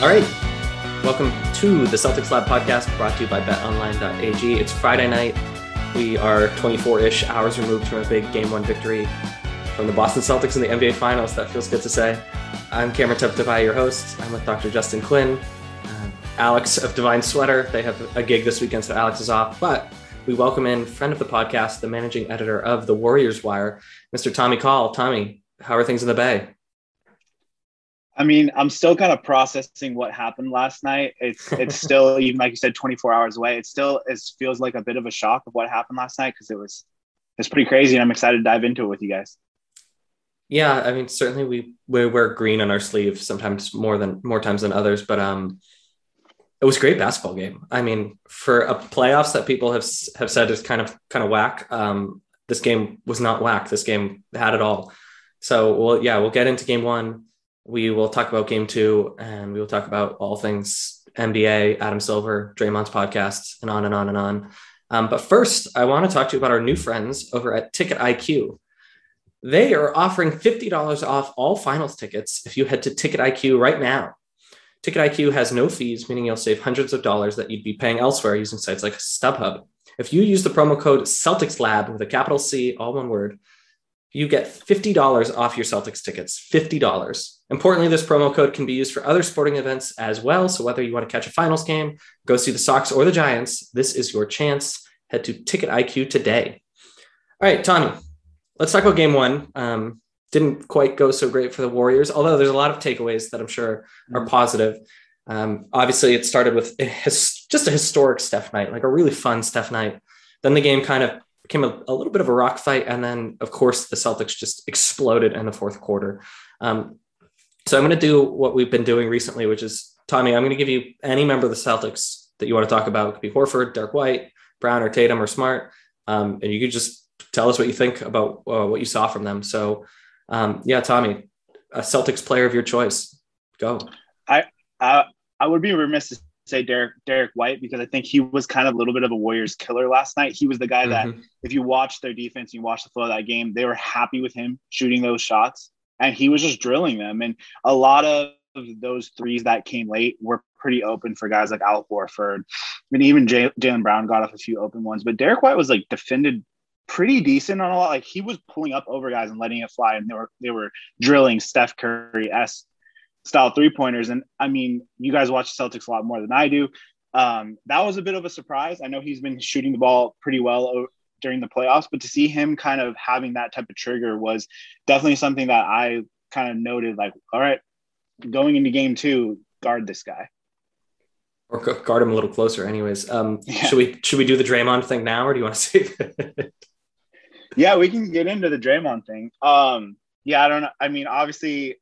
All right. Welcome to the Celtics Lab podcast brought to you by betonline.ag. It's Friday night. We are 24 ish hours removed from a big game one victory from the Boston Celtics in the NBA Finals. That feels good to say. I'm Cameron Tabatabaie, your host. I'm with Dr. Justin Quinn, uh, Alex of Divine Sweater. They have a gig this weekend, so Alex is off. But we welcome in friend of the podcast, the managing editor of the Warriors Wire, Mr. Tommy Call. Tommy, how are things in the Bay? I mean, I'm still kind of processing what happened last night. It's it's still even like you said, 24 hours away. It still it feels like a bit of a shock of what happened last night because it was it's pretty crazy, and I'm excited to dive into it with you guys. Yeah, I mean, certainly we we wear green on our sleeve sometimes more than more times than others, but um, it was a great basketball game. I mean, for a playoffs that people have have said is kind of kind of whack. Um, this game was not whack. This game had it all. So, well, yeah, we'll get into game one we will talk about game two and we will talk about all things NBA, Adam Silver, Draymond's podcast, and on and on and on. Um, but first, I want to talk to you about our new friends over at Ticket IQ. They are offering $50 off all finals tickets if you head to Ticket IQ right now. Ticket IQ has no fees, meaning you'll save hundreds of dollars that you'd be paying elsewhere using sites like StubHub. If you use the promo code Celtics Lab with a capital C, all one word, you get $50 off your Celtics tickets. $50. Importantly, this promo code can be used for other sporting events as well. So whether you want to catch a finals game, go see the Sox or the Giants, this is your chance. Head to Ticket IQ today. All right, Tommy, let's talk about game one. Um, didn't quite go so great for the Warriors, although there's a lot of takeaways that I'm sure are mm-hmm. positive. Um, obviously, it started with just a historic Steph night, like a really fun Steph night. Then the game kind of became a, a, little bit of a rock fight. And then, of course, the Celtics just exploded in the fourth quarter. Um, so I'm going to do what we've been doing recently, which is Tommy, I'm going to give you any member of the Celtics that you want to talk about. It could be Horford, Derrick White, Brown, or Tatum, or Smart. Um, and you could just tell us what you think about uh, what you saw from them. So, um, yeah, Tommy, a Celtics player of your choice. Go. I, I, I would be remiss to say Derek Derrick White because I think he was kind of a little bit of a Warriors killer last night. He was the guy mm-hmm. that if you watch their defense, you watch the flow of that game, they were happy with him shooting those shots, and he was just drilling them. And a lot of those threes that came late were pretty open for guys like Al Horford. I mean, even Jaylen Brown got off a few open ones, but Derrick White was like defended pretty decent on a lot. Like he was pulling up over guys and letting it fly, and they were they were drilling Steph Curry s style three pointers. And I mean, you guys watch the Celtics a lot more than I do. Um, that was a bit of a surprise. I know he's been shooting the ball pretty well during the playoffs, but to see him kind of having that type of trigger was definitely something that I kind of noted like, all right, going into game two, guard this guy. Or guard him a little closer, anyways. Um, yeah. Should we should we do the Draymond thing now, or do you want to save it? yeah, we can get into the Draymond thing. Um, yeah, I don't know. I mean, obviously,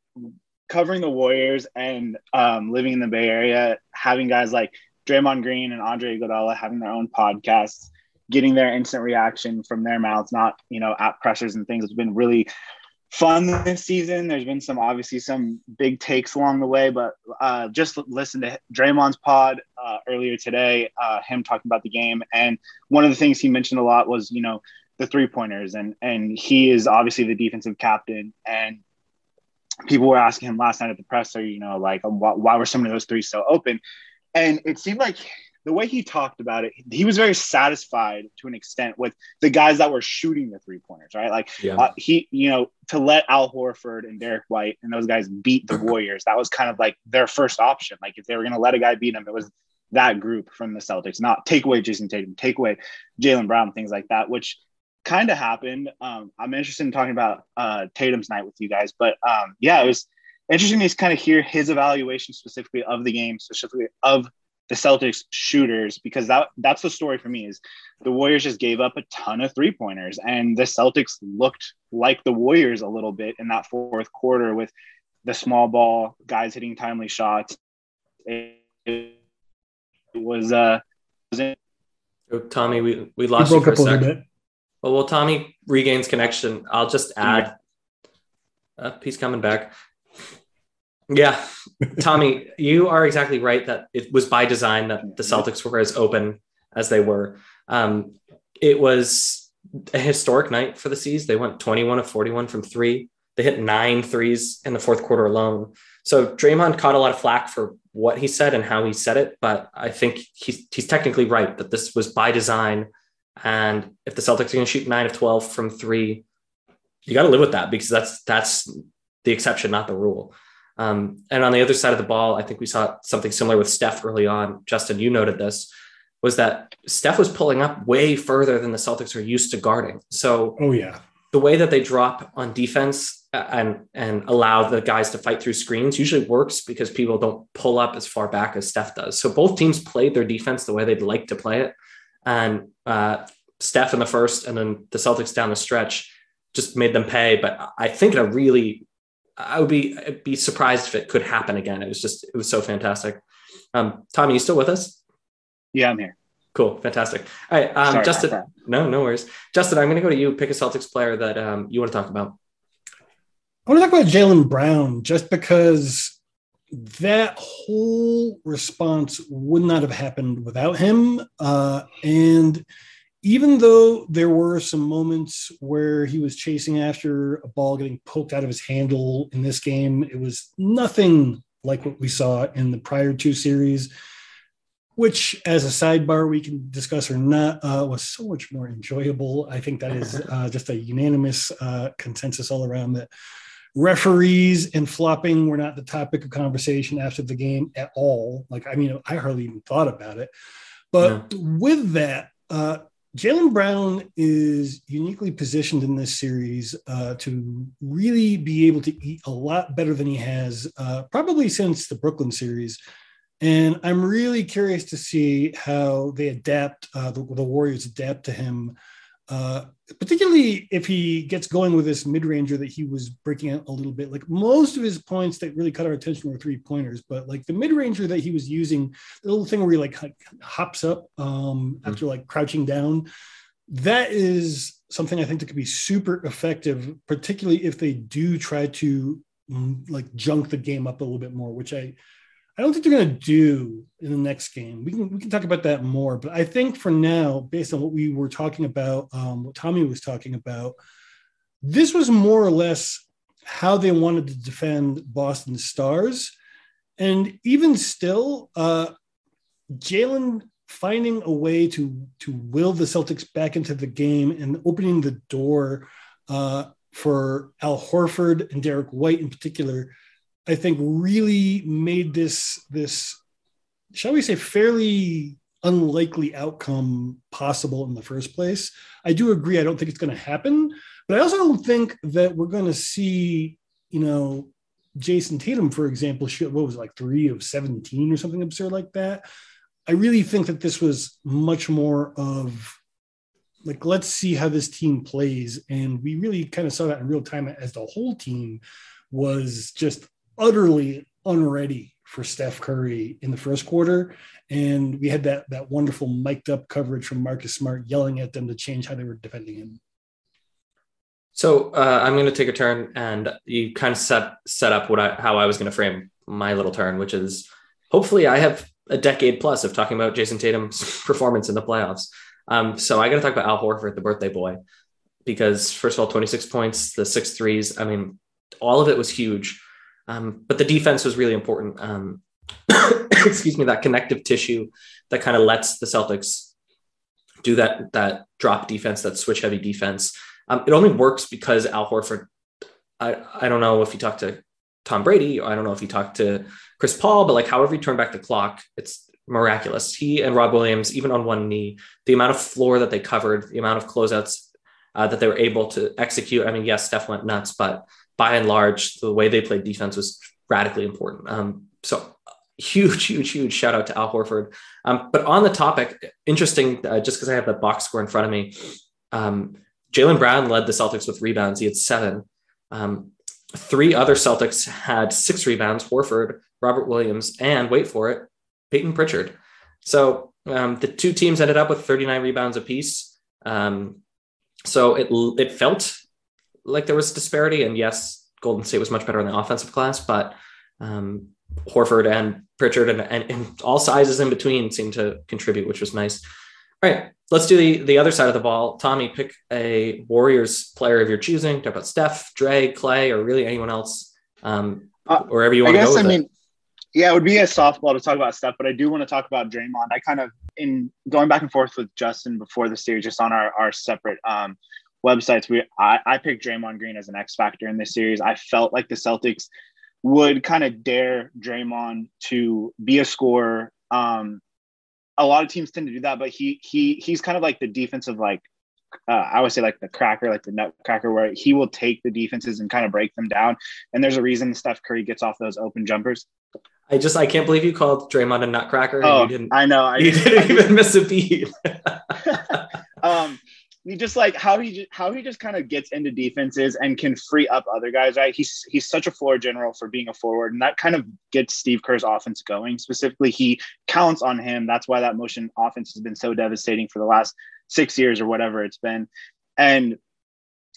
covering the Warriors and um, living in the Bay Area, having guys like Draymond Green and Andre Iguodala having their own podcasts, getting their instant reaction from their mouths, not you know at pressures and things. It's been really fun this season. There's been some obviously some big takes along the way, but uh, just listen to Draymond's pod uh, earlier today, uh, him talking about the game, and one of the things he mentioned a lot was you know the three pointers, and and he is obviously the defensive captain, and people were asking him last night at the presser, you know, like um, why, why were some of those three so open? And it seemed like the way he talked about it, he was very satisfied to an extent with the guys that were shooting the three pointers, right? Like yeah. uh, he, you know, to let Al Horford and Derrick White and those guys beat the Warriors, that was kind of like their first option. Like if they were going to let a guy beat them, it was that group from the Celtics, not take away Jayson Tatum, take away Jaylen Brown, things like that, which kind of happened. Um, I'm interested in talking about uh, Tatum's night with you guys, but um, yeah, it was interesting to kind of hear his evaluation specifically of the game, specifically of the Celtics shooters, because that that's the story for me is the Warriors just gave up a ton of three pointers, and the Celtics looked like the Warriors a little bit in that fourth quarter with the small ball guys hitting timely shots. It, it was uh. Was Tommy, we, we lost you for a second. Well, while Tommy regains connection, I'll just add. Uh, he's coming back. Yeah, Tommy, you are exactly right that it was by design that the Celtics were as open as they were. Um, it was a historic night for the C's. They went 21 of 41 from three. They hit nine threes in the fourth quarter alone. So Draymond caught a lot of flack for what he said and how he said it, but I think he's he's technically right that this was by design. And if the Celtics are going to shoot nine of twelve from three, you got to live with that because that's that's the exception, not the rule. Um, and on the other side of the ball, I think we saw something similar with Steph early on. Justin, you noted this was that Steph was pulling up way further than the Celtics are used to guarding. So, oh yeah, the way that they drop on defense uh, and and allow the guys to fight through screens usually works because people don't pull up as far back as Steph does. So both teams played their defense the way they'd like to play it, and uh, Steph in the first, and then the Celtics down the stretch just made them pay. But I think it really, I would be I'd be surprised if it could happen again. It was just it was so fantastic. Um, Tommy, you still with us? Yeah, I'm here. Cool, fantastic. All right, um, Justin. No, no worries. Justin, I'm going to go to you. Pick a Celtics player that um, you want to talk about. I want to talk about Jaylen Brown just because that whole response would not have happened without him. Uh, and even though there were some moments where he was chasing after a ball getting poked out of his handle in this game, it was nothing like what we saw in the prior two series which as a sidebar we can discuss or not uh, was so much more enjoyable i think that is uh, just a unanimous uh, consensus all around that referees and flopping were not the topic of conversation after the game at all like i mean i hardly even thought about it but yeah. with that uh, Jaylen Brown is uniquely positioned in this series uh, to really be able to eat a lot better than he has, uh, probably since the Brooklyn series. And I'm really curious to see how they adapt, uh, the, the, Warriors adapt to him, uh, particularly if he gets going with this mid ranger that he was breaking out a little bit. Like most of his points that really caught our attention were three pointers, but like the mid ranger that he was using, the little thing where he like hops up um, mm-hmm. after like crouching down, that is something I think that could be super effective, particularly if they do try to mm, like junk the game up a little bit more, which I I don't think they're going to do in the next game. We can we can talk about that more, but I think for now, based on what we were talking about, um, what Tommy was talking about, this was more or less how they wanted to defend Boston Stars, and even still, uh, Jaylen finding a way to to will the Celtics back into the game and opening the door uh, for Al Horford and Derrick White in particular I think really made this this shall we say fairly unlikely outcome possible in the first place. I do agree. I don't think it's going to happen, but I also don't think that we're going to see, you know, Jayson Tatum, for example, shoot what was it, like three of 17 or something absurd like that. I really think that this was much more of like, let's see how this team plays. And we really kind of saw that in real time as the whole team was just utterly unready for Steph Curry in the first quarter. And we had that that wonderful mic'd up coverage from Marcus Smart yelling at them to change how they were defending him. So uh, I'm going to take a turn, and you kind of set set up what I how I was going to frame my little turn, which is hopefully I have a decade plus of talking about Jayson Tatum's performance in the playoffs. Um, so I got to talk about Al Horford, the birthday boy, because first of all, 26 points, the six threes. I mean, all of it was huge. Um, but the defense was really important. Um, excuse me, that connective tissue that kind of lets the Celtics do that that drop defense, that switch heavy defense. Um, it only works because Al Horford. I I don't know if you talk to Tom Brady, or I don't know if you talk to Chris Paul, but like however you turn back the clock, it's miraculous. He and Rob Williams, even on one knee, the amount of floor that they covered, the amount of closeouts uh, that they were able to execute. I mean, yes, Steph went nuts, but by and large, the way they played defense was radically important. Um, so huge, huge, huge shout out to Al Horford. Um, but on the topic, interesting, uh, just because I have the box score in front of me, um, Jaylen Brown led the Celtics with rebounds. He had seven. Um, three other Celtics had six rebounds Horford, Robert Williams, and wait for it, Payton Pritchard. So um, the two teams ended up with 39 rebounds apiece. Um, so it, it felt like there was disparity. And yes, Golden State was much better in the offensive class, but um, Horford and Pritchard and, and, and, all sizes in between seemed to contribute, which was nice. All right, let's do the, the other side of the ball. Tommy, pick a Warriors player of your choosing. Talk about Steph, Dre, Klay, or really anyone else, um, uh, wherever you want to go. I guess, I mean, Yeah, it would be a softball to talk about Steph, but I do want to talk about Draymond. I kind of in going back and forth with Justin before the series, just on our our separate um, websites. We I, I picked Draymond Green as an X factor in this series. I felt like the Celtics would kind of dare Draymond to be a scorer. Um, a lot of teams tend to do that, but he he he's kind of like the defensive like uh, I would say like the cracker, like the nutcracker, where he will take the defenses and kind of break them down. And there's a reason Steph Curry gets off those open jumpers. I just I can't believe you called Draymond a nutcracker. Oh, you didn't. I know. I you didn't I even miss a beat. um, he just like how he how he just kind of gets into defenses and can free up other guys. Right? He's he's such a floor general for being a forward, and that kind of gets Steve Kerr's offense going. Specifically, he counts on him. That's why that motion offense has been so devastating for the last six years or whatever it's been. And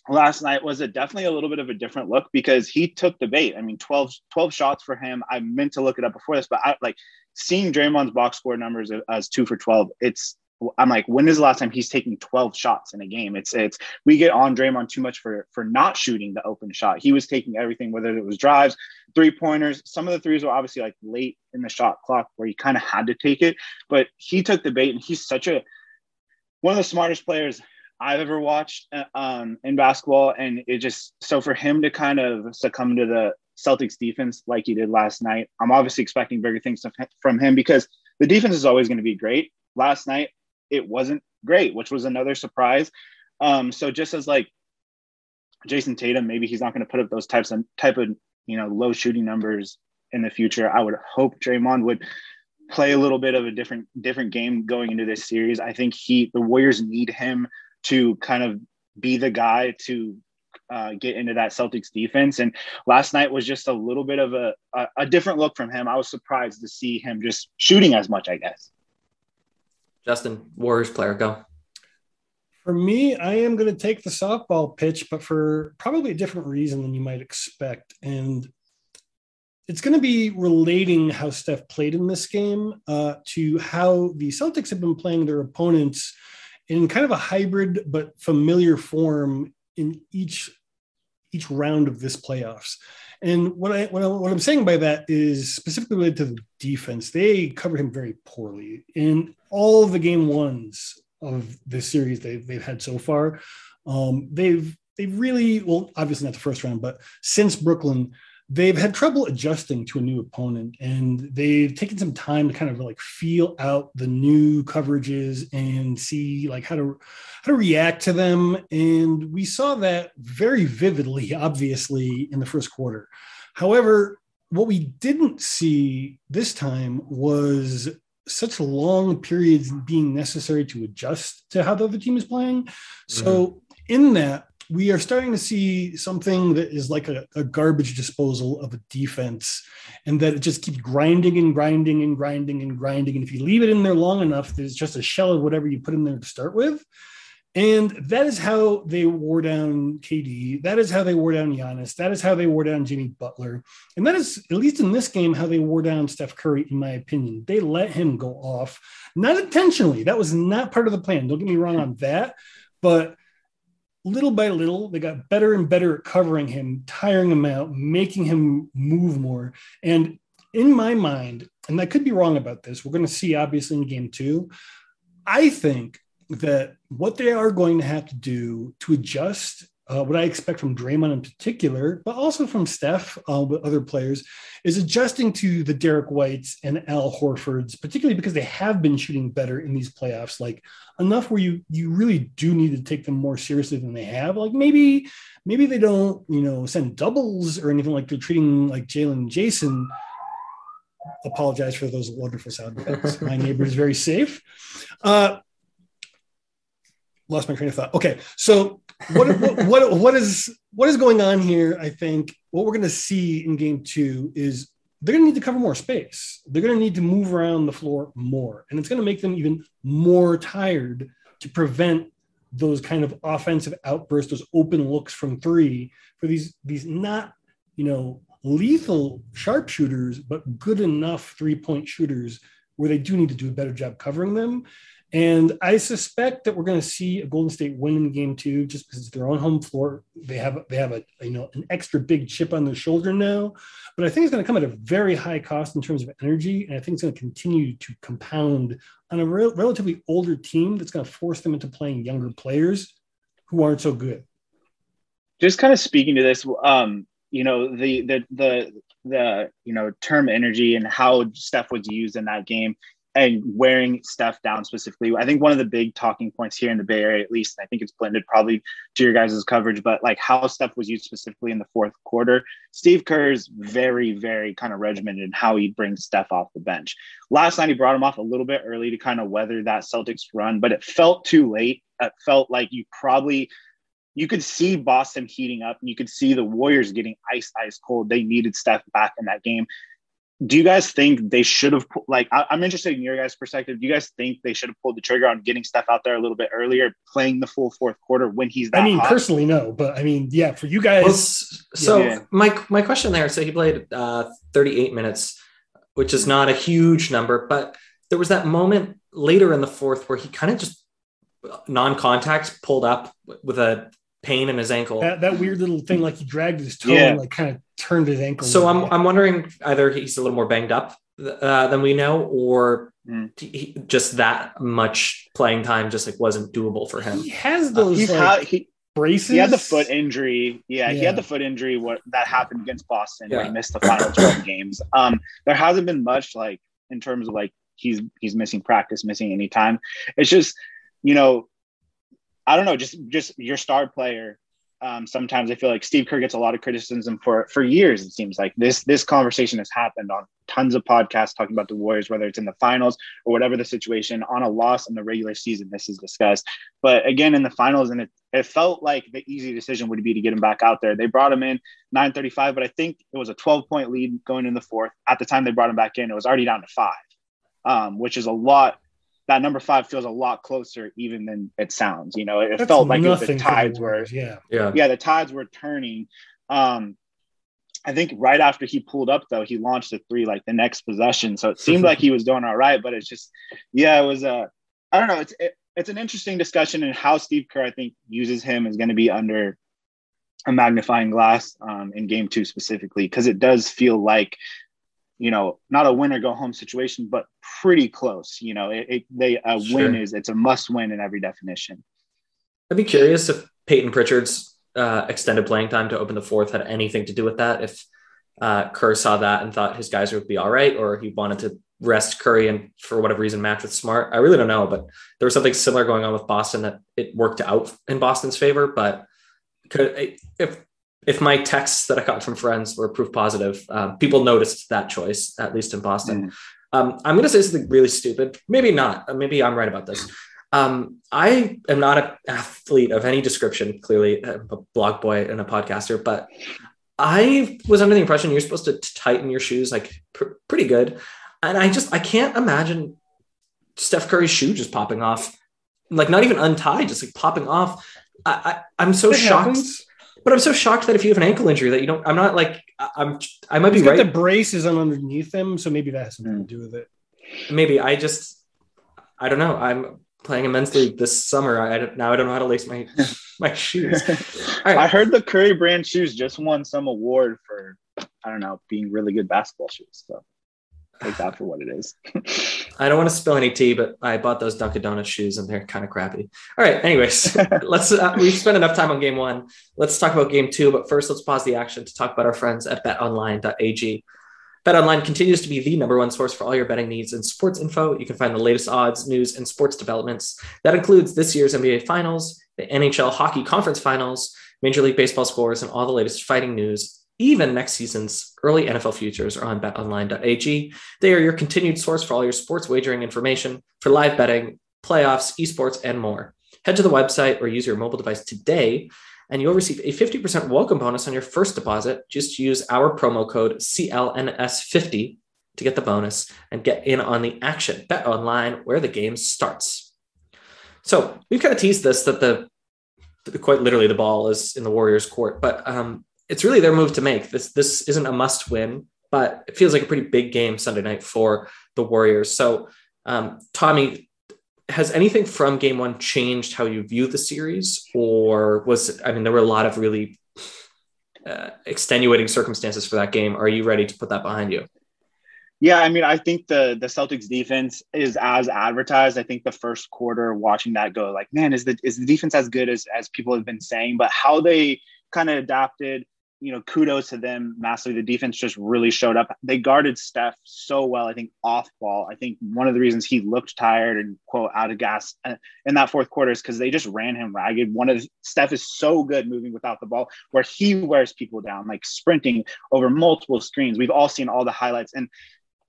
last night was a definitely a little bit of a different look because he took the bait. I mean, 12, 12 shots for him. I meant to look it up before this, but I like seeing Draymond's box score numbers as two for 12. It's, I'm like, when is the last time he's taking 12 shots in a game? It's, it's, we get on Draymond too much for, for not shooting the open shot. He was taking everything, whether it was drives, three pointers. Some of the threes were obviously like late in the shot clock where he kind of had to take it, but he took the bait and he's such a, one of the smartest players I've ever watched uh, um, in basketball. And it just, so for him to kind of succumb to the Celtics defense like he did last night, I'm obviously expecting bigger things from him because the defense is always going to be great. Last night, it wasn't great, which was another surprise. Um, so just as like Jayson Tatum, maybe he's not going to put up those types of type of you know low shooting numbers in the future. I would hope Draymond would play a little bit of a different different game going into this series. I think he the Warriors need him to kind of be the guy to uh, get into that Celtics defense. And last night was just a little bit of a, a, a different look from him. I was surprised to see him just shooting as much, I guess. Justin, Warriors player, go. For me, I am going to take the softball pitch, but for probably a different reason than you might expect. And it's going to be relating how Steph played in this game uh, to how the Celtics have been playing their opponents in kind of a hybrid but familiar form in each each round of this playoffs. And what I, what I what I'm saying by that is specifically related to the defense. They covered him very poorly in all of the game ones of this series they've, they've had so far. Um, they've they've really well obviously not the first round, but since Brooklyn they've had trouble adjusting to a new opponent and they've taken some time to kind of like feel out the new coverages and see like how to how to react to them. And we saw that very vividly obviously in the first quarter. However what we didn't see this time was such long periods being necessary to adjust to how the other team is playing. So mm-hmm. in that we are starting to see something that is like a, a, garbage disposal of a defense and that it just keeps grinding and grinding and grinding and grinding and if you leave it in there long enough there's just a shell of whatever you put in there to start with and that is how they wore down KD. That is how they wore down Giannis. That is how they wore down Jimmy Butler. And that is, at least in this game, how they wore down Steph Curry, in my opinion. They let him go off, not intentionally. That was not part of the plan. Don't get me wrong on that. But little by little, they got better and better at covering him, tiring him out, making him move more. And in my mind, and I could be wrong about this, we're going to see obviously in game two. I think that what they are going to have to do to adjust uh, what I expect from Draymond in particular, but also from Steph, uh, with other players, is adjusting to the Derrick Whites and Al Horfords, particularly because they have been shooting better in these playoffs, like enough where you you really do need to take them more seriously than they have. Like maybe maybe they don't you know send doubles or anything like they're treating like Jaylen Jayson. Apologize for those wonderful sound effects. My neighbor is very safe. Uh, lost my train of thought. Okay, so what, what, what, is what is going on here? I think what we're going to see in game two is they're going to need to cover more space. They're going to need to move around the floor more, and it's going to make them even more tired to prevent those kind of offensive outbursts, those open looks from three for these these not you know lethal sharpshooters, but good enough three point shooters where they do need to do a better job covering them. And I suspect that we're going to see a Golden State win in game two, just because it's their own home floor. They have they have a you know an extra big chip on their shoulder now, but I think it's going to come at a very high cost in terms of energy, and I think it's going to continue to compound on a re- relatively older team that's going to force them into playing younger players who aren't so good. Just kind of speaking to this, um, you know the the the the you know term energy and how Steph was used in that game and wearing Steph down specifically. I think one of the big talking points here in the Bay Area, at least, I think it's blended probably to your guys' coverage, but like how Steph was used specifically in the fourth quarter. Steve Kerr's very, very kind of regimented in how he brings Steph off the bench. Last night, he brought him off a little bit early to kind of weather that Celtics run, but it felt too late. It felt like you probably you could see Boston heating up and you could see the Warriors getting ice, ice cold. They needed Steph back in that game do you guys think they should have like I, am interested in your guys perspective do you guys think they should have pulled the trigger on getting Steph out there a little bit earlier playing the full fourth quarter when he's i mean hot? personally no but i mean yeah for you guys well, so yeah. my my question there so he played uh 38 minutes which is not a huge number but there was that moment later in the fourth where he kind of just non-contact pulled up with a pain in his ankle. That, that weird little thing, like he dragged his toe, yeah. and like kind of turned his ankle. So I'm, I'm wondering either he's a little more banged up uh, than we know, or mm. he, just that much playing time just like wasn't doable for him. He has those uh, like, had, he, braces. He had the foot injury. Yeah, yeah, he had the foot injury. What that happened against Boston, yeah. where he missed the final twelve games. Um, there hasn't been much like in terms of like he's he's missing practice, missing any time. It's just you know I don't know, just just your star player. Um, sometimes I feel like Steve Kerr gets a lot of criticism for for years. It seems like this this conversation has happened on tons of podcasts talking about the Warriors, whether it's in the finals or whatever the situation. On a loss in the regular season, this is discussed. But again, in the finals, and it it felt like the easy decision would be to get him back out there. They brought him in 9:35, but I think it was a 12 point lead going in the fourth. At the time they brought him back in, it was already down to five, um, which is a lot that number five feels a lot closer even than it sounds. You know, it That's felt like the tides were, yeah, yeah, yeah, the tides were turning. Um, I think right after he pulled up though, he launched a three like the next possession. So it seemed like he was doing all right, but it's just, yeah, it was a, uh, I don't know. It's it, it's an interesting discussion and how Steve Kerr I think uses him is going to be under a magnifying glass um, in game two specifically because it does feel like you know, not a win or go home situation, but pretty close. You know, it, it they a sure. win is it's a must win in every definition. I'd be curious if Payton Pritchard's uh, extended playing time to open the fourth had anything to do with that. If uh, Kerr saw that and thought his guys would be all right, or he wanted to rest Curry and for whatever reason match with Smart. I really don't know, but there was something similar going on with Boston that it worked out in Boston's favor. But could if if my texts that I got from friends were proof positive, um, people noticed that choice, at least in Boston. Mm. Um, I'm going to say something really stupid. Maybe not. Uh, maybe I'm right about this. Um, I am not an athlete of any description, clearly, I'm a blog boy and a podcaster, but I was under the impression you're supposed to tighten your shoes like pr- pretty good. And I just, I can't imagine Steph Curry's shoe just popping off, like not even untied, just like popping off. I, I, am so it shocked. Happens. But I'm so shocked that if you have an ankle injury that you don't, I'm not like, I'm, I might He's be right. The braces on underneath them. So maybe that has something to hmm. do with it. Maybe I just, I don't know. I'm playing immensely this summer. I now I don't know how to lace my, my shoes. Right. I heard the Curry brand shoes just won some award for, I don't know, being really good basketball shoes. So take that for what it is. I don't want to spill any tea, but I bought those Dunkin' Donuts shoes and they're kind of crappy. All right. Anyways, let's, uh, we've spent enough time on game one. Let's talk about game two. But first, let's pause the action to talk about our friends at betonline.ag. BetOnline continues to be the number one source for all your betting needs and sports info. You can find the latest odds, news, and sports developments. That includes this year's NBA Finals, the NHL Hockey Conference Finals, Major League Baseball scores, and all the latest fighting news even next season's early NFL futures are on betonline.ag. They are your continued source for all your sports wagering information for live betting, playoffs, esports, and more. Head to the website or use your mobile device today, and you'll receive a 50% welcome bonus on your first deposit. Just use our promo code CLNS50 to get the bonus and get in on the action. Bet online where the game starts. So we've kind of teased this that the quite literally the ball is in the Warriors' court, but um, it's really their move to make. This this isn't a must win, but it feels like a pretty big game Sunday night for the Warriors. So, um, Tommy, has anything from game one changed how you view the series? Or was, I mean, there were a lot of really uh, extenuating circumstances for that game. Are you ready to put that behind you? Yeah, I mean, I think the the Celtics defense is as advertised. I think the first quarter, watching that go, like, man, is the is the defense as good as as people have been saying? But how they kind of adapted, you know, kudos to them massively. The defense just really showed up. They guarded Steph so well. I think off ball. I think one of the reasons he looked tired and quote out of gas uh, in that fourth quarter is because they just ran him ragged. One of the, Steph is so good moving without the ball, where he wears people down, like sprinting over multiple screens. We've all seen all the highlights and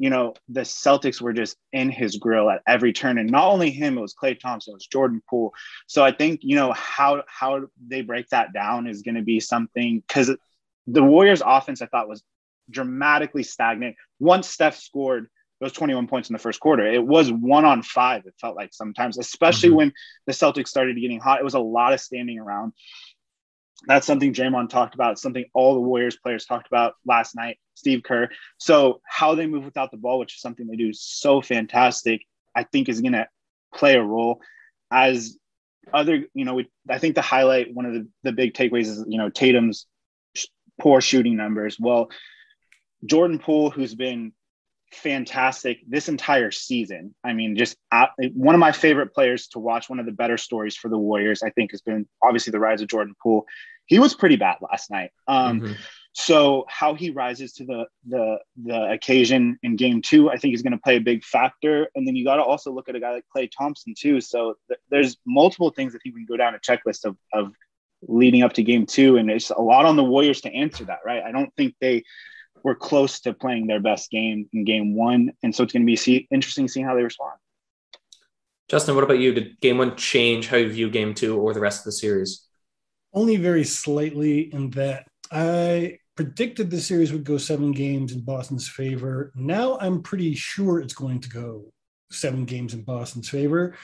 you know, the Celtics were just in his grill at every turn. And not only him, it was Klay Thompson, it was Jordan Poole. So I think, you know, how how they break that down is going to be something because the Warriors offense I thought was dramatically stagnant. Once Steph scored those 21 points in the first quarter, it was one on five, it felt like sometimes, especially mm-hmm. when the Celtics started getting hot. It was a lot of standing around that's something Draymond talked about, something all the Warriors players talked about last night, Steve Kerr. So how they move without the ball, which is something they do so fantastic, I think is going to play a role as other, you know, we, I think the highlight, one of the, the big takeaways is, you know, Tatum's poor shooting numbers. Well, Jordan Poole, who's been fantastic this entire season. I mean, just uh, one of my favorite players to watch. One of the better stories for the Warriors, I think, has been obviously the rise of Jordan Poole. He was pretty bad last night. Um, mm-hmm. So how he rises to the the the occasion in Game Two, I think, is going to play a big factor. And then you got to also look at a guy like Klay Thompson too. So th- there's multiple things that he can go down a checklist of of leading up to Game Two, and it's a lot on the Warriors to answer that. Right? I don't think they were close to playing their best game in game one. And so it's going to be see, interesting seeing how they respond. Justin, what about you? Did game one change how you view game two or the rest of the series? Only very slightly in that I predicted the series would go seven games in Boston's favor. Now I'm pretty sure it's going to go seven games in Boston's favor.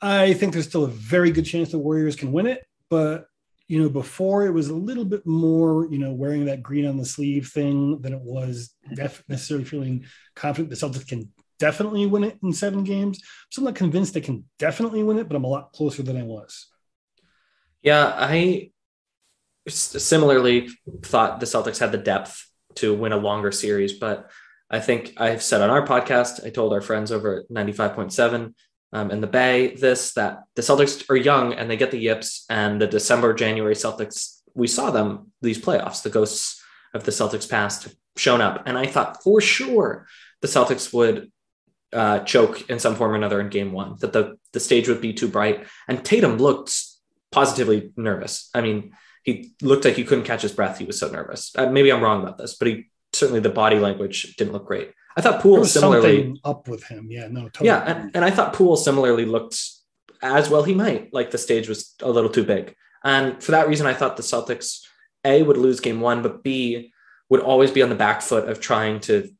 I think there's still a very good chance the Warriors can win it, but you know, before it was a little bit more, you know, wearing that green on the sleeve thing than it was def- necessarily feeling confident the Celtics can definitely win it in seven games. So I'm not convinced they can definitely win it, but I'm a lot closer than I was. Yeah, I similarly thought the Celtics had the depth to win a longer series, but I think I've said on our podcast, I told our friends over at 95.7 um, in the Bay this that the Celtics are young and they get the yips, and the December January Celtics we saw them these playoffs, the ghosts of the Celtics past have shown up, and I thought for sure the Celtics would uh, choke in some form or another in Game One, that the the stage would be too bright, and Tatum looked positively nervous. I mean, he looked like he couldn't catch his breath. He was so nervous. Uh, maybe I'm wrong about this, but he certainly the body language didn't look great. I thought Poole similarly up with him. Yeah, no, totally. Yeah, and, and I thought Poole similarly looked as well he might. Like the stage was a little too big. And for that reason, I thought the Celtics A would lose game one, but B would always be on the back foot of trying to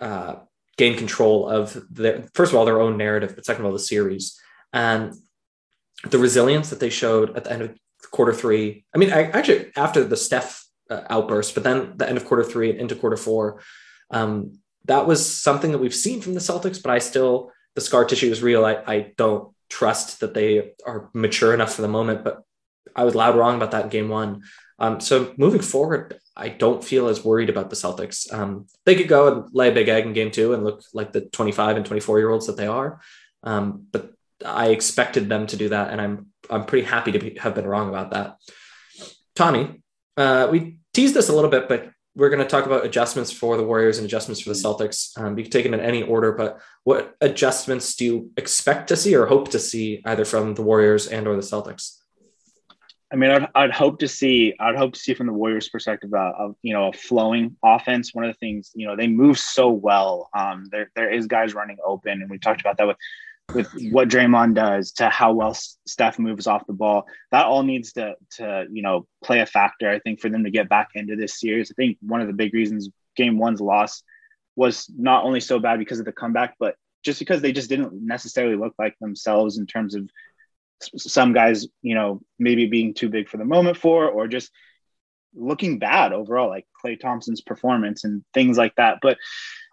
uh, gain control of their first of all their own narrative, but second of all the series and the resilience that they showed at the end of quarter three. I mean, I, actually after the Steph uh, outburst, but then the end of quarter three and into quarter four, um, that was something that we've seen from the Celtics, but I still, the scar tissue is real. I, I don't trust that they are mature enough for the moment, but I was loud wrong about that in game one. Um, so moving forward, I don't feel as worried about the Celtics. Um, they could go and lay a big egg in game two and look like the 25 and 24 year olds that they are. Um, but I expected them to do that. And I'm, I'm pretty happy to be, have been wrong about that. Tommy, uh, we teased this a little bit, but we're going to talk about adjustments for the Warriors and adjustments for the Celtics. Um, you can take it in any order, but what adjustments do you expect to see or hope to see either from the Warriors and or the Celtics? I mean, I'd, I'd hope to see, I'd hope to see from the Warriors perspective, uh, of, you know, a flowing offense. One of the things, you know, they move so well. Um, there, there is guys running open and we talked about that with with what Draymond does to how well Steph moves off the ball. That all needs to to you know play a factor. I think for them to get back into this series. I think one of the big reasons Game One's loss was not only so bad because of the comeback, but just because they just didn't necessarily look like themselves in terms of some guys, you know, maybe being too big for the moment for, or just looking bad overall, like Klay Thompson's performance and things like that. But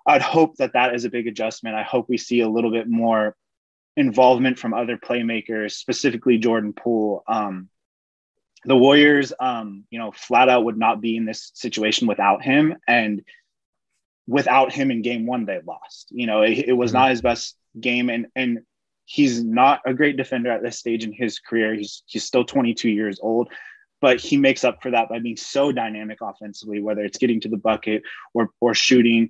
I'd hope that that is a big adjustment. I hope we see a little bit more involvement from other playmakers, specifically Jordan Poole. Um, the Warriors, um, you know, flat out would not be in this situation without him. And without him in game one, they lost. You know, it, it was mm-hmm. not his best game. And, and he's not a great defender at this stage in his career. He's, he's still 22 years old, but he makes up for that by being so dynamic offensively, whether it's getting to the bucket or, or shooting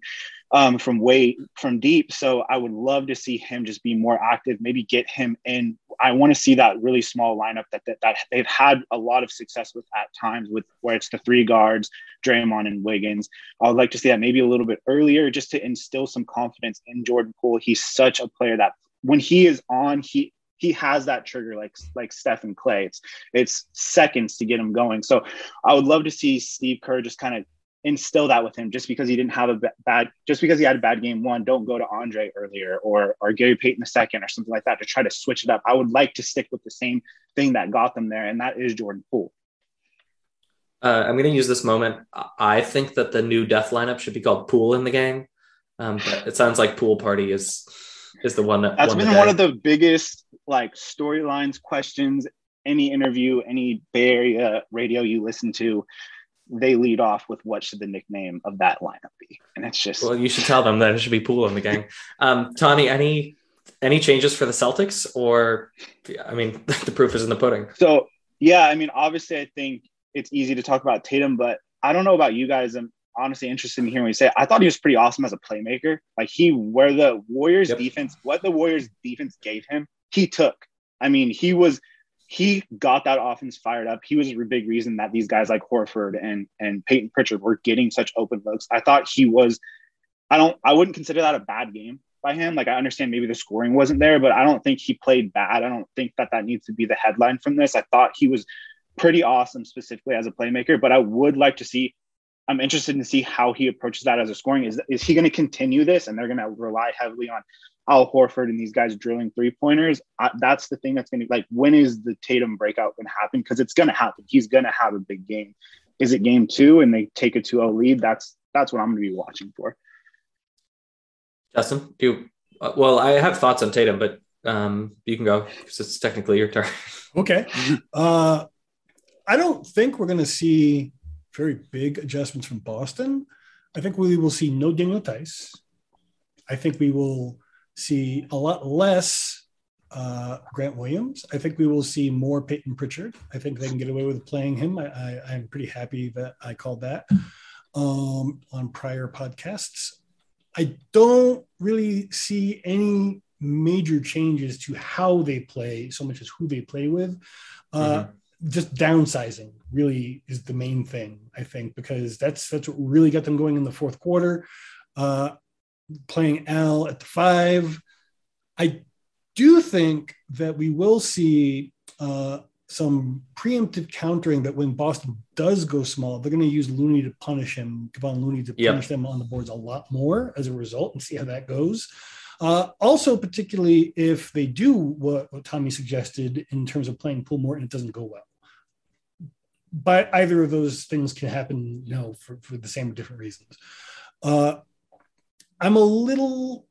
um, from way from deep. So I would love to see him just be more active, maybe get him in. I want to see that really small lineup that, that, that they've had a lot of success with at times with where it's the three guards, Draymond and Wiggins. I would like to see that maybe a little bit earlier just to instill some confidence in Jordan Poole. He's such a player that when he is on, he he has that trigger like like Steph and Klay. It's it's seconds to get him going. So I would love to see Steve Kerr just kind of instill that with him just because he didn't have a bad just because he had a bad game one don't go to andre earlier or or gary payton the second or something like that to try to switch it up. I would like to stick with the same thing that got them there and that is jordan poole. Uh, i'm going to use this moment. I think that the new death lineup should be called Poole in the gang um, but it sounds like Poole party is is the one that that's been one of the biggest like storylines questions any interview any bay area radio you listen to they lead off with what should the nickname of that lineup be, and it's just well, you should tell them that it should be Poole in the gang. Um, Tony, any any changes for the Celtics, or I mean, the proof is in the pudding. So yeah, I mean, obviously, I think it's easy to talk about Tatum, but I don't know about you guys. I'm honestly interested in hearing what you say. I thought he was pretty awesome as a playmaker. Like he, where the Warriors yep. defense, what the Warriors defense gave him, he took. I mean, he was he got that offense fired up. He was a big reason that these guys like Horford and and Payton Pritchard were getting such open looks. I thought he was. I don't. I wouldn't consider that a bad game by him. Like I understand maybe the scoring wasn't there, but I don't think he played bad. I don't think that that needs to be the headline from this. I thought he was pretty awesome specifically as a playmaker, but I would like to see. I'm interested to see how he approaches that as a scoring. Is is he going to continue this, and they're going to rely heavily on Al Horford and these guys drilling three pointers. That's the thing that's going to like, when is the Tatum breakout going to happen? Because it's going to happen. He's going to have a big game. Is it game two and they take a 2 0 lead? That's that's what I'm going to be watching for. Justin, do you, uh, well, I have thoughts on Tatum, but um, you can go because it's technically your turn. Okay. Uh, I don't think we're going to see very big adjustments from Boston. I think we will see no Daniel Theis. I think we will see a lot less uh, Grant Williams. I think we will see more Payton Pritchard. I think they can get away with playing him. I, am pretty happy that I called that um, on prior podcasts. I don't really see any major changes to how they play so much as who they play with. Uh, mm-hmm. Just downsizing really is the main thing, I think, because that's that's what really got them going in the fourth quarter. Uh, playing Al at the five. I do think that we will see uh, some preemptive countering that when Boston does go small, they're going to use Looney to punish him, Kevon Looney to punish them on the boards a lot more as a result and see how that goes. Uh, also, particularly if they do what, what, Tommy suggested in terms of playing Poole more and it doesn't go well. But either of those things can happen, you know, for, for the same or different reasons. Uh, I'm a little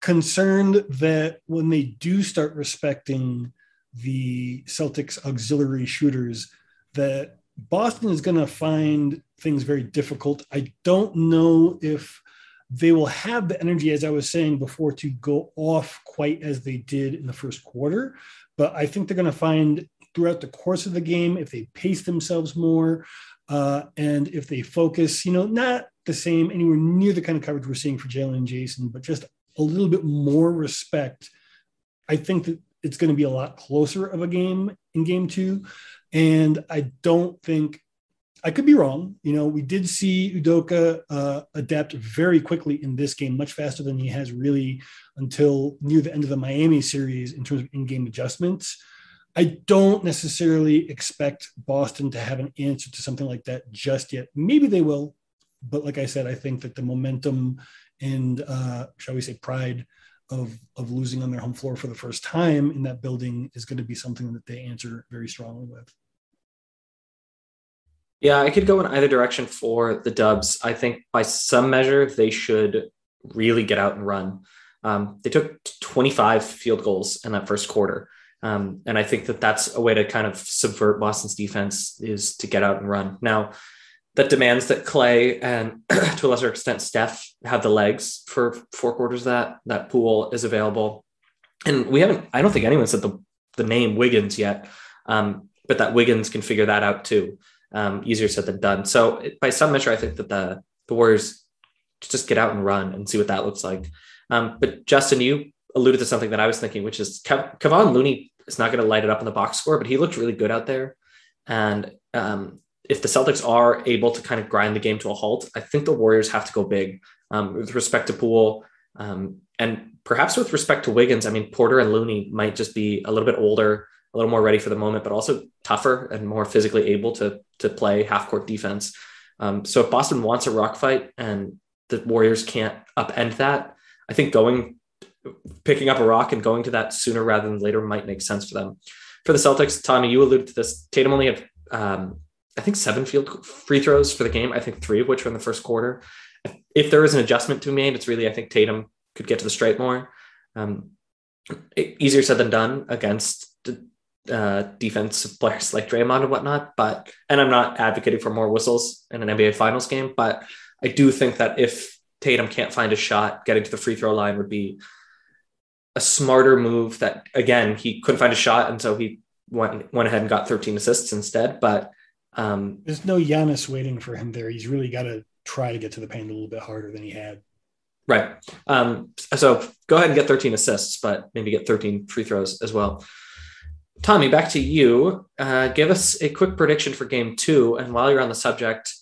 concerned that when they do start respecting the Celtics auxiliary shooters, that Boston is going to find things very difficult. I don't know if they will have the energy, as I was saying before, to go off quite as they did in the first quarter. But I think they're going to find throughout the course of the game, if they pace themselves more, uh, and if they focus, you know, not the same, anywhere near the kind of coverage we're seeing for Jaylen and Jayson, but just a little bit more respect. I think that it's going to be a lot closer of a game in game two. And I don't think I could be wrong. You know, we did see Udoka uh, adapt very quickly in this game, much faster than he has really until near the end of the Miami series in terms of in game adjustments. I don't necessarily expect Boston to have an answer to something like that just yet. Maybe they will, but like I said, I think that the momentum and uh, shall we say pride of of losing on their home floor for the first time in that building is going to be something that they answer very strongly with. Yeah, I could go in either direction for the Dubs. I think by some measure they should really get out and run. Um, they took 25 field goals in that first quarter. Um, and I think that that's a way to kind of subvert Boston's defense is to get out and run. Now, that demands that Klay and to a lesser extent Steph have the legs for four quarters of that. That Poole is available. And we haven't, I don't think anyone said the, the name Wiggins yet, um, but that Wiggins can figure that out too. Um, easier said than done. So by some measure, I think that the, the Warriors just get out and run and see what that looks like. Um, but Justin, you alluded to something that I was thinking, which is Kev- Kevon Looney is not going to light it up in the box score, but he looked really good out there. And um, if the Celtics are able to kind of grind the game to a halt, I think the Warriors have to go big um, with respect to Poole. Um, and perhaps with respect to Wiggins, I mean, Porter and Looney might just be a little bit older, a little more ready for the moment, but also tougher and more physically able to, to play half court defense. Um, so if Boston wants a rock fight and the Warriors can't upend that, I think going picking up a rock and going to that sooner rather than later might make sense for them. For the Celtics, Tommy, you alluded to this. Tatum only had, um, I think, seven field free throws for the game. I think three of which were in the first quarter. If there is an adjustment to be made, it's really I think Tatum could get to the stripe more. Um, easier said than done against the uh, defensive players like Draymond and whatnot. But and I'm not advocating for more whistles in an NBA Finals game, but I do think that if Tatum can't find a shot, getting to the free throw line would be a smarter move that again he couldn't find a shot and so he went went ahead and got 13 assists instead but um there's no Giannis waiting for him there. He's really got to try to get to the paint a little bit harder than he had. Right. Um so go ahead and get 13 assists but maybe get 13 free throws as well. Tommy back to you. Uh, give us a quick prediction for game two. And while you're on the subject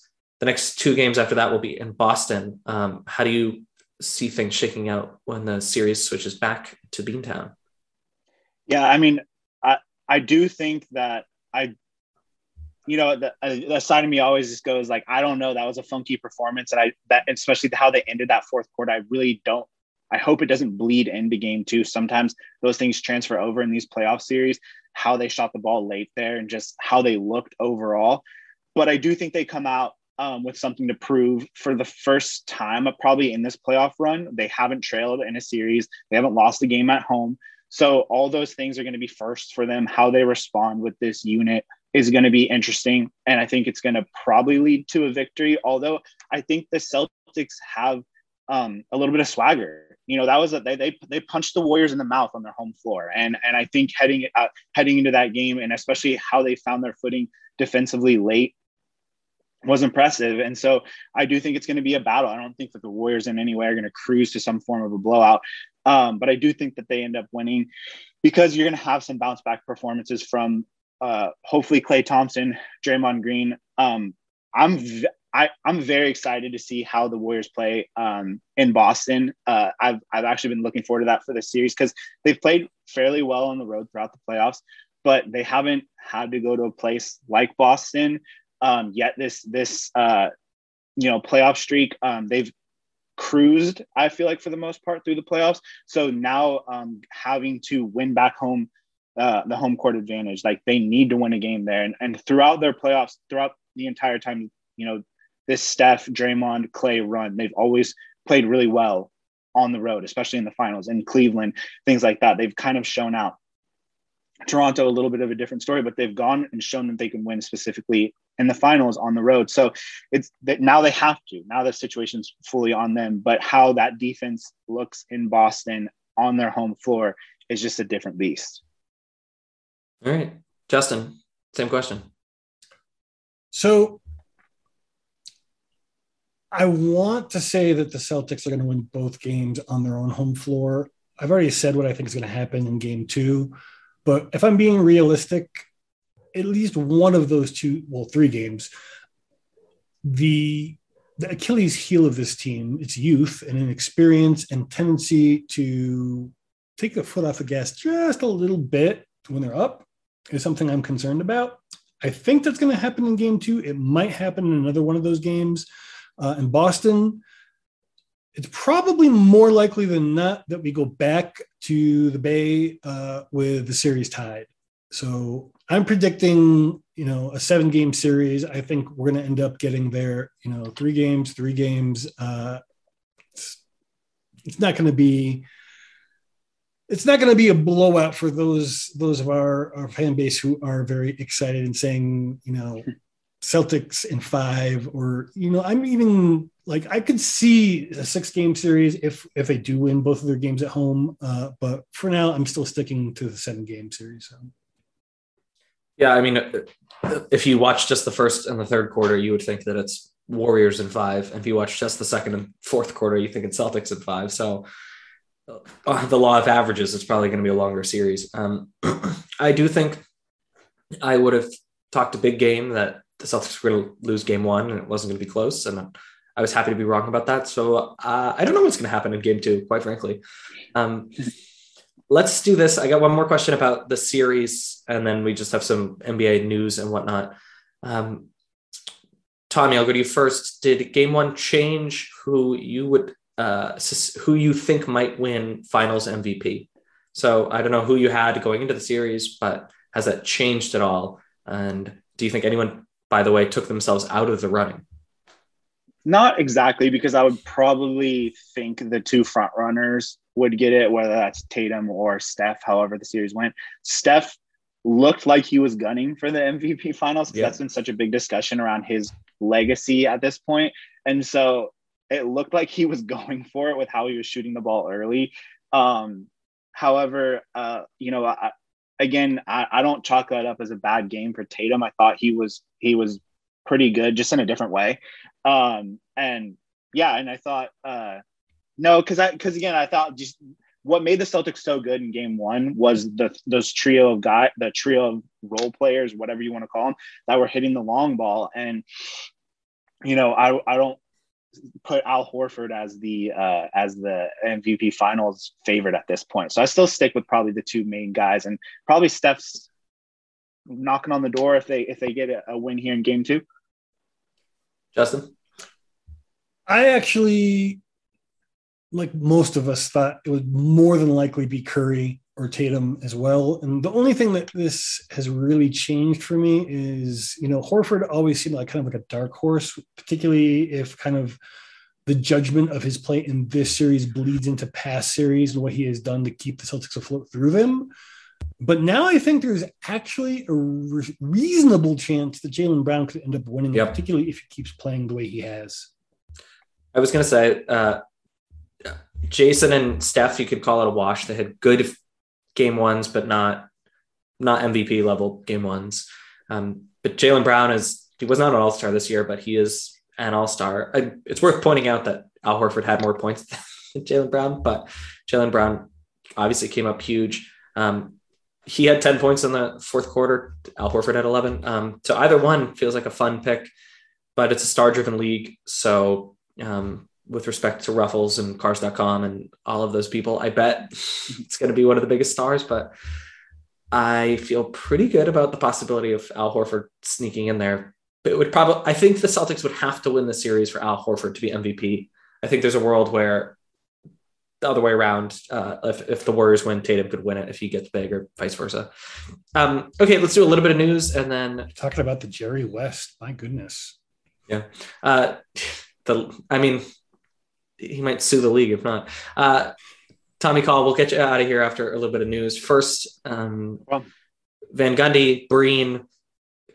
the next two games after that will be in boston. Um, how do you see things shaking out when the series switches back to Beantown. Yeah, I mean, I I do think that I, you know, the, uh, the side of me always just goes like, I don't know, that was a funky performance, and I that especially how they ended that fourth quarter, I really don't. I hope it doesn't bleed into game two. Sometimes those things transfer over in these playoff series, how they shot the ball late there and just how they looked overall. But I do think they come out um, with something to prove for the first time, probably in this playoff run. They haven't trailed in a series, they haven't lost a game at home. So, all those things are going to be first for them. How they respond with this unit is going to be interesting. And I think it's going to probably lead to a victory. Although I think the Celtics have um, a little bit of swagger. You know, that was a, they, they they punched the Warriors in the mouth on their home floor, and and I think heading uh, heading into that game, and especially how they found their footing defensively late, was impressive. And so I do think it's going to be a battle. I don't think that the Warriors in any way are going to cruise to some form of a blowout. Um, but I do think that they end up winning because you're going to have some bounce back performances from uh, hopefully Klay Thompson, Draymond Green. Um, I'm v- I, am very excited to see how the Warriors play um, in Boston. Uh, I've I've actually been looking forward to that for the series because they've played fairly well on the road throughout the playoffs, but they haven't had to go to a place like Boston um, yet this this uh, you know playoff streak. Um, they've cruised. I feel like for the most part through the playoffs. So now um, having to win back home. Uh, the home court advantage, like they need to win a game there, and, and throughout their playoffs, throughout the entire time, you know, this Steph, Draymond, Klay run, they've always played really well on the road, especially in the finals in Cleveland, things like that. They've kind of shown out. Toronto, a little bit of a different story, but they've gone and shown that they can win specifically in the finals on the road. So it's that now they have to. Now the situation's fully on them. But how that defense looks in Boston on their home floor is just a different beast. All right. Justin, same question. So I want to say that the Celtics are going to win both games on their own home floor. I've already said what I think is going to happen in game two. But if I'm being realistic, at least one of those two, well, three games, the the Achilles heel of this team, its youth and inexperience and tendency to take the foot off the gas just a little bit when they're up is something I'm concerned about. I think that's going to happen in game two. It might happen in another one of those games uh, in Boston. It's probably more likely than not that we go back to the Bay uh, with the series tied. So I'm predicting, you know, a seven game series. I think we're going to end up getting there, you know, three games, three games. Uh, it's not going to be it's not going to be a blowout for those those of our, our fan base who are very excited and saying, you know, Celtics in five, or you know, I'm even like I could see a six game series if if they do win both of their games at home. Uh, but for now, I'm still sticking to the seven game series. So. Yeah, I mean, if you watch just the first and the third quarter, you would think that it's Warriors in five. And if you watch just the second and fourth quarter, you think it's Celtics in five. So the law of averages, it's probably going to be a longer series. Um, I do think I would have talked a big game that the Celtics were going to lose game one and it wasn't going to be close. And I was happy to be wrong about that. So uh, I don't know what's going to happen in game two, quite frankly. Um, let's do this. I got one more question about the series, and then we just have some NBA news and whatnot. Um, Tommy, I'll go to you first. Did game one change who you would uh, who you think might win Finals MVP. So I don't know who you had going into the series, but has that changed at all? And do you think anyone, by the way, took themselves out of the running? Not exactly, because I would probably think the two front runners would get it, whether that's Tatum or Steph, however the series went. Steph looked like he was gunning for the MVP finals. Yeah. That's been such a big discussion around his legacy at this point. And so it looked like he was going for it with how he was shooting the ball early. Um, however, uh, you know, I, again, I, I don't chalk that up as a bad game for Tatum. I thought he was he was pretty good, just in a different way. Um, and yeah, and I thought uh, no, because I because again, I thought just what made the Celtics so good in game one was the those trio of guy the trio of role players, whatever you want to call them, that were hitting the long ball. And you know, I I don't put Al Horford as the uh, as the MVP Finals favorite at this point. So I still stick with probably the two main guys, and probably Steph's knocking on the door if they if they get a, a win here in Game Two. Justin, I actually, like most of us, thought it would more than likely be Curry or Tatum as well. And the only thing that this has really changed for me is, you know, Horford always seemed like kind of like a dark horse, particularly if kind of the judgment of his play in this series bleeds into past series and what he has done to keep the Celtics afloat through them. But now I think there's actually a re- reasonable chance that Jaylen Brown could end up winning, yep. particularly if he keeps playing the way he has. I was going to say, uh, Jayson and Steph, you could call it a wash. They had good game ones, but not not MVP level game ones. Um, but Jaylen Brown is he was not an All Star this year, but he is an All Star. It's worth pointing out that Al Horford had more points than Jaylen Brown, but Jaylen Brown obviously came up huge. Um, he had 10 points in the fourth quarter. Al Horford had 11. Um, so either one feels like a fun pick, but it's a star driven league. So um, with respect to Ruffles and Cars.com and all of those people. I bet it's going to be one of the biggest stars, but I feel pretty good about the possibility of Al Horford sneaking in there. But it would probably, I think the Celtics would have to win the series for Al Horford to be MVP. I think there's a world where the other way around, uh, if, if the Warriors win, Tatum could win it if he gets big or vice versa. Um, okay, let's do a little bit of news and then talking about the Jerry West. My goodness. Yeah. Uh, the, I mean, he might sue the league if not. Uh, Tommy Call, we'll get you out of here after a little bit of news. First, um, well, Van Gundy, Breen,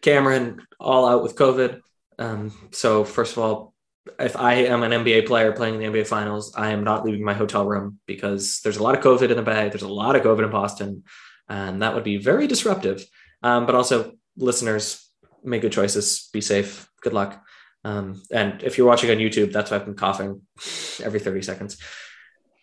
Cameron, all out with COVID. Um, so first of all, if I am an NBA player playing in the NBA Finals, I am not leaving my hotel room because there's a lot of COVID in the Bay. There's a lot of COVID in Boston, and that would be very disruptive. Um, but also, listeners, make good choices. Be safe. Good luck. Um, and if you're watching on YouTube, that's why I've been coughing every 30 seconds.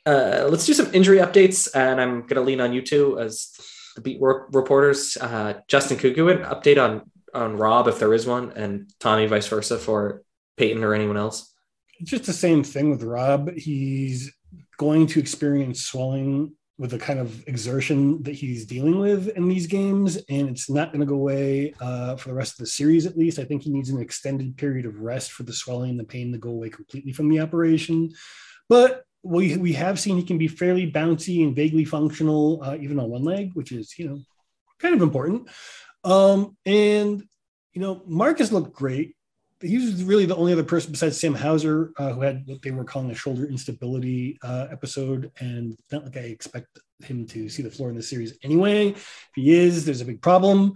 Uh, let's do some injury updates, and I'm going to lean on you two as the beat reporters. Uh, Justin Kukuin, update on on Rob if there is one, and Tommy vice versa for Payton or anyone else. Just the same thing with Rob. He's going to experience swelling with the kind of exertion that he's dealing with in these games, and it's not going to go away uh, for the rest of the series. At least, I think he needs an extended period of rest for the swelling and the pain to go away completely from the operation. But we we have seen he can be fairly bouncy and vaguely functional, uh, even on one leg, which is you know kind of important. Um, and you know, Marcus looked great. He was really the only other person besides Sam Hauser uh, who had what they were calling a shoulder instability uh, episode. And not like I expect him to see the floor in the series anyway. If he is, there's a big problem.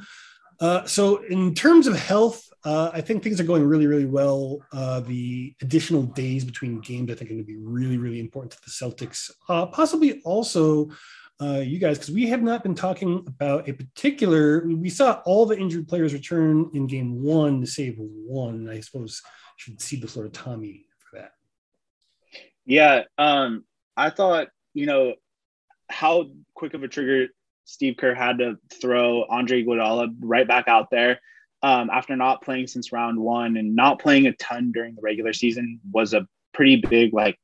Uh, so, in terms of health, uh, I think things are going really, really well. Uh, the additional days between games, I think, are going to be really, really important to the Celtics. Uh, possibly also uh, you guys, because we have not been talking about a particular. We saw all the injured players return in game one to save one. I suppose should see the floor to Tommy for that. Yeah, um, I thought you know how quick of a trigger Steve Kerr had to throw Andre Iguodala right back out there um, after not playing since round one and not playing a ton during the regular season was a pretty big like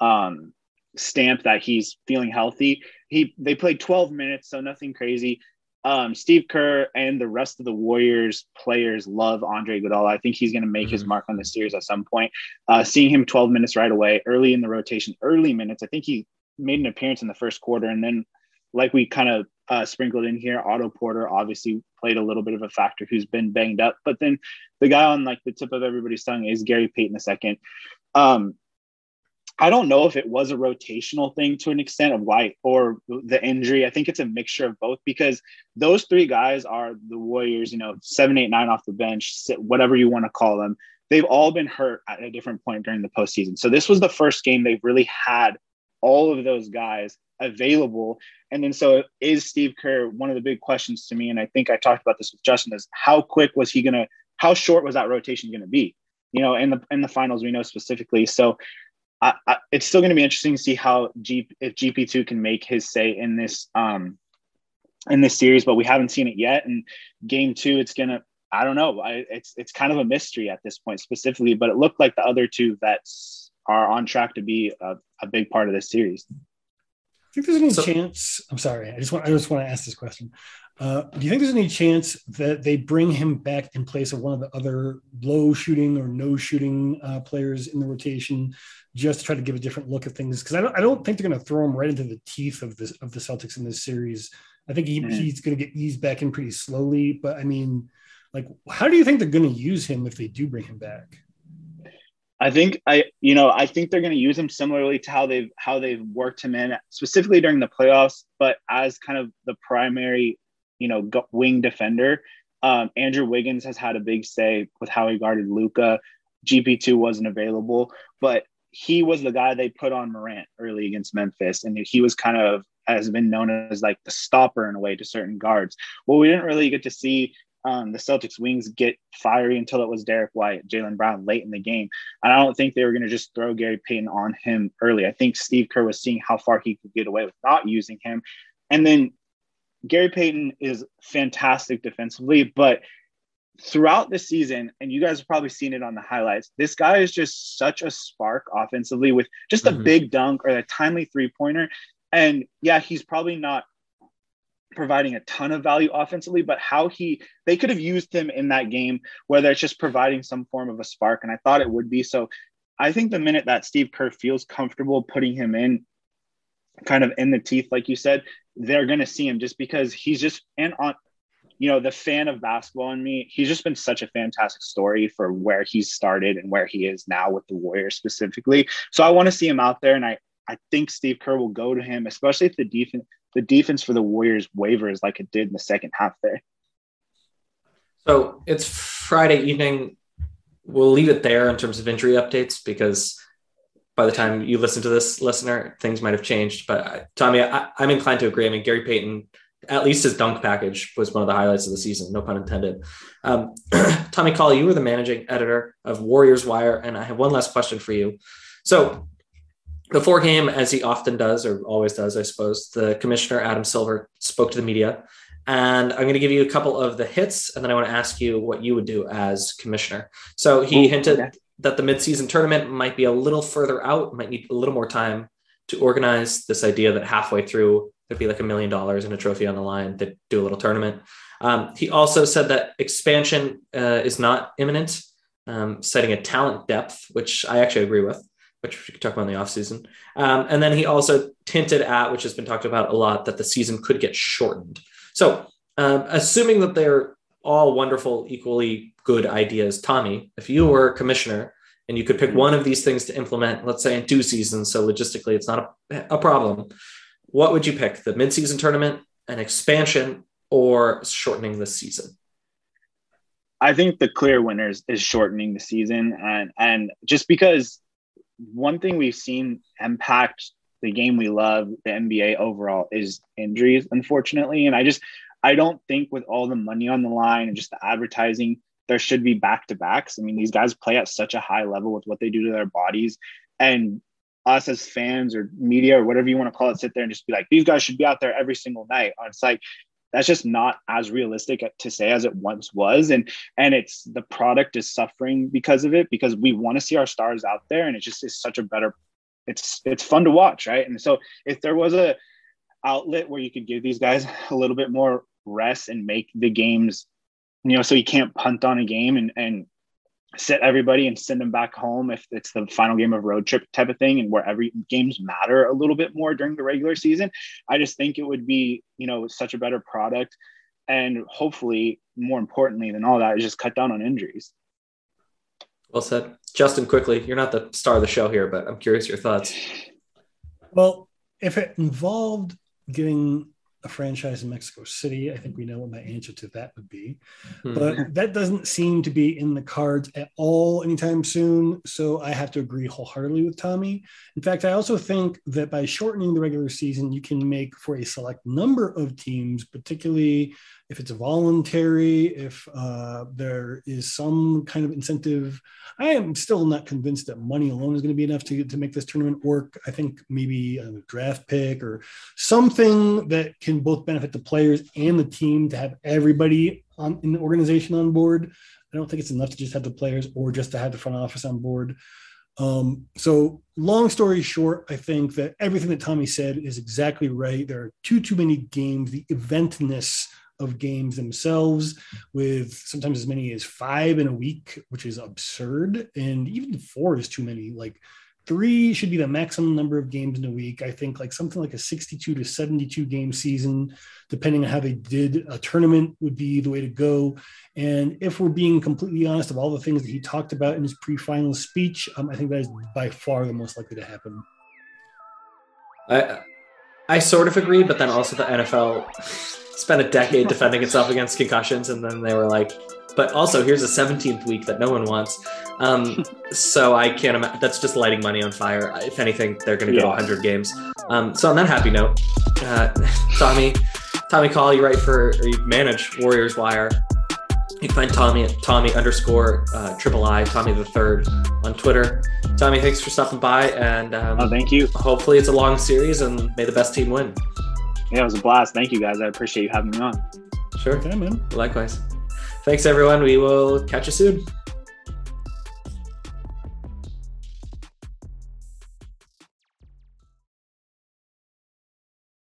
um, stamp that he's feeling healthy. He they played 12 minutes, so nothing crazy. Um, Steve Kerr and the rest of the Warriors players love Andre Iguodala. I think he's going to make mm-hmm. his mark on the series at some point. Uh, seeing him 12 minutes right away, early in the rotation, early minutes. I think he made an appearance in the first quarter, and then like we kind of uh, sprinkled in here, Otto Porter obviously played a little bit of a factor who's been banged up. But then the guy on like the tip of everybody's tongue is Gary Payton II. Um, I don't know if it was a rotational thing to an extent of why or the injury. I think it's a mixture of both because those three guys are the Warriors, you know, seven, eight, nine off the bench, whatever you want to call them. They've all been hurt at a different point during the postseason. So this was the first game they've really had all of those guys available. And then so is Steve Kerr one of the big questions to me? And I think I talked about this with Justin is how quick was he gonna how short was that rotation gonna be? You know, in the in the finals, we know specifically. So I, I, it's still going to be interesting to see how G, if GP2 can make his say in this um, in this series, but we haven't seen it yet. And game two, it's gonna I don't know. I, it's it's kind of a mystery at this point specifically, but it looked like the other two vets are on track to be a, a big part of this series. I think there's any so, chance. I'm sorry. I just want I just want to ask this question. Uh, do you think there's any chance that they bring him back in place of one of the other low shooting or no shooting uh, players in the rotation, just to try to give a different look at things? Because I don't, I don't think they're going to throw him right into the teeth of this of the Celtics in this series. I think he, mm-hmm. he's going to get eased back in pretty slowly. But I mean, like, how do you think they're going to use him if they do bring him back? I think I, you know, I think they're going to use him similarly to how they've how they've worked him in specifically during the playoffs, but as kind of the primary, you know, wing defender. Um, Andrew Wiggins has had a big say with how he guarded Luka. GP two wasn't available, but he was the guy they put on Morant early against Memphis, and he was kind of has been known as like the stopper in a way to certain guards. Well, we didn't really get to see um, the Celtics wings get fiery until it was Derrick White, Jaylen Brown late in the game. And I don't think they were going to just throw Gary Payton on him early. I think Steve Kerr was seeing how far he could get away with not using him. And then Gary Payton is fantastic defensively, but throughout the season, and you guys have probably seen it on the highlights, this guy is just such a spark offensively with just a mm-hmm. big dunk or a timely three pointer. And yeah, he's probably not providing a ton of value offensively, but how he they could have used him in that game, whether it's just providing some form of a spark. And I thought it would be. So I think the minute that Steve Kerr feels comfortable putting him in kind of in the teeth, like you said, they're gonna see him just because he's just and on you know, the fan of basketball in me, he's just been such a fantastic story for where he started and where he is now with the Warriors specifically. So I want to see him out there and I I think Steve Kerr will go to him, especially if the defense the defense for the Warriors wavers like it did in the second half there. So it's Friday evening. We'll leave it there in terms of injury updates because by the time you listen to this, listener, things might have changed. But uh, Tommy, I, am inclined to agree. I mean, Gary Payton, at least his dunk package was one of the highlights of the season, no pun intended. Um, Tommy Call, you were the managing editor of Warriors Wire, and I have one last question for you. So before game, as he often does, or always does, I suppose, the commissioner, Adam Silver, spoke to the media. And I'm going to give you a couple of the hits, and then I want to ask you what you would do as commissioner. So he Ooh, hinted okay. That the midseason tournament might be a little further out, might need a little more time to organize this idea that halfway through there'd be like a million dollars and a trophy on the line that do a little tournament. Um, he also said that expansion uh, is not imminent, um, citing a talent depth, which I actually agree with which we could talk about in the offseason. Um, and then he also hinted at, which has been talked about a lot, that the season could get shortened. So, um, assuming that they're all wonderful, equally good ideas. Tommy, if you were a commissioner and you could pick one of these things to implement, let's say in two seasons, so logistically it's not a, a problem, what would you pick? The midseason tournament, an expansion, or shortening the season? I think the clear winners is shortening the season, and and just because one thing we've seen impact the game we love, the NBA overall, is injuries, unfortunately. And I just I don't think with all the money on the line and just the advertising, there should be back to backs. I mean, these guys play at such a high level with what they do to their bodies, and us as fans or media or whatever you want to call it, sit there and just be like, these guys should be out there every single night. It's like that's just not as realistic to say as it once was and and it's the product is suffering because of it because we want to see our stars out there and it just is such a better it's it's fun to watch right and so if there was a outlet where you could give these guys a little bit more rest and make the games you know so you can't punt on a game and and sit everybody and send them back home if it's the final game of road trip type of thing and where every games matter a little bit more during the regular season. I just think it would be you know such a better product and hopefully more importantly than all that is just cut down on injuries. Well said. Justin quickly you're not the star of the show here but i'm curious your thoughts. Well if it involved getting a franchise in Mexico City. I think we know what my answer to that would be. Mm-hmm. But that doesn't seem to be in the cards at all anytime soon. So I have to agree wholeheartedly with Tommy. In fact, I also think that by shortening the regular season, you can make for a select number of teams, particularly if it's voluntary, if uh, there is some kind of incentive. I am still not convinced that money alone is going to be enough to, to make this tournament work. I think maybe a draft pick or something that can both benefit the players and the team to have everybody on, in the organization on board. I don't think it's enough to just have the players or just to have the front office on board. Um, so, long story short, I think that everything that Tommy said is exactly right. There are too too many games. The eventness of games themselves, with sometimes as many as five in a week, which is absurd. And even four is too many. Like three should be the maximum number of games in a week. I think like something like a 62 to 72 game season, depending on how they did a tournament, would be the way to go. And if we're being completely honest, of all the things that he talked about in his pre-final speech, um, I think that is by far the most likely to happen. I I sort of agree, but then also the NFL spent a decade defending itself against concussions, and then they were like, but also here's a 17th week that no one wants. Um, so I can't imagine that's just lighting money on fire. If anything, they're going to go 100 games. Um, so on that happy note, uh, Tommy, Tommy Call, you write for or you manage Warriors Wire. You can find Tommy at Tommy underscore uh, triple I Tommy the third on Twitter. Tommy, thanks for stopping by, and um, oh, thank you. Hopefully, it's a long series, and may the best team win. Yeah, it was a blast. Thank you guys. I appreciate you having me on. Sure. Okay, man. Likewise. Thanks, everyone. We will catch you soon.